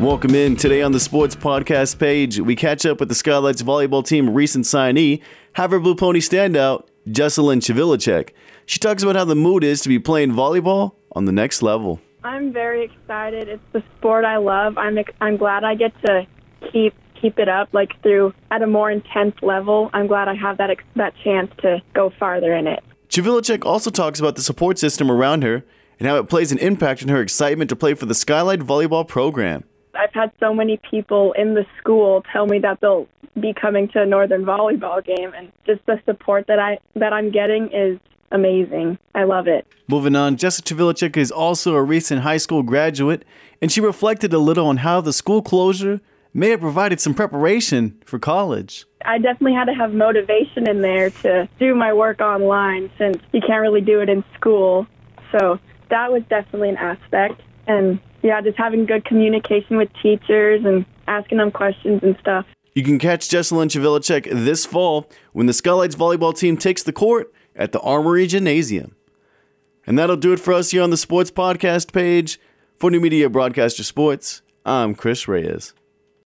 Welcome in. Today on the Sports Podcast page, we catch up with the Skylights volleyball team recent signee, Havre Blue Pony standout, Jesselyn Chivilicek. She talks about how the mood is to be playing volleyball on the next level. I'm very excited. It's the sport I love. I'm I'm glad I get to keep keep it up like through at a more intense level. I'm glad I have that that chance to go farther in it. Chivilicek also talks about the support system around her and how it plays an impact in her excitement to play for the Skylight volleyball program. I've had so many people in the school tell me that they'll be coming to a Northern volleyball game, and just the support that I that I'm getting is amazing. I love it. Moving on, Jessica Chivilicek is also a recent high school graduate, and she reflected a little on how the school closure may have provided some preparation for college. I definitely had to have motivation in there to do my work online since you can't really do it in school. So that was definitely an aspect. And yeah, just having good communication with teachers and asking them questions and stuff. You can catch Jesselyn Chivilicek this fall when the Skylights volleyball team takes the court at the Armory Gymnasium. And that'll do it for us here on the Sports Podcast page. For New Media Broadcaster Sports, I'm Chris Reyes.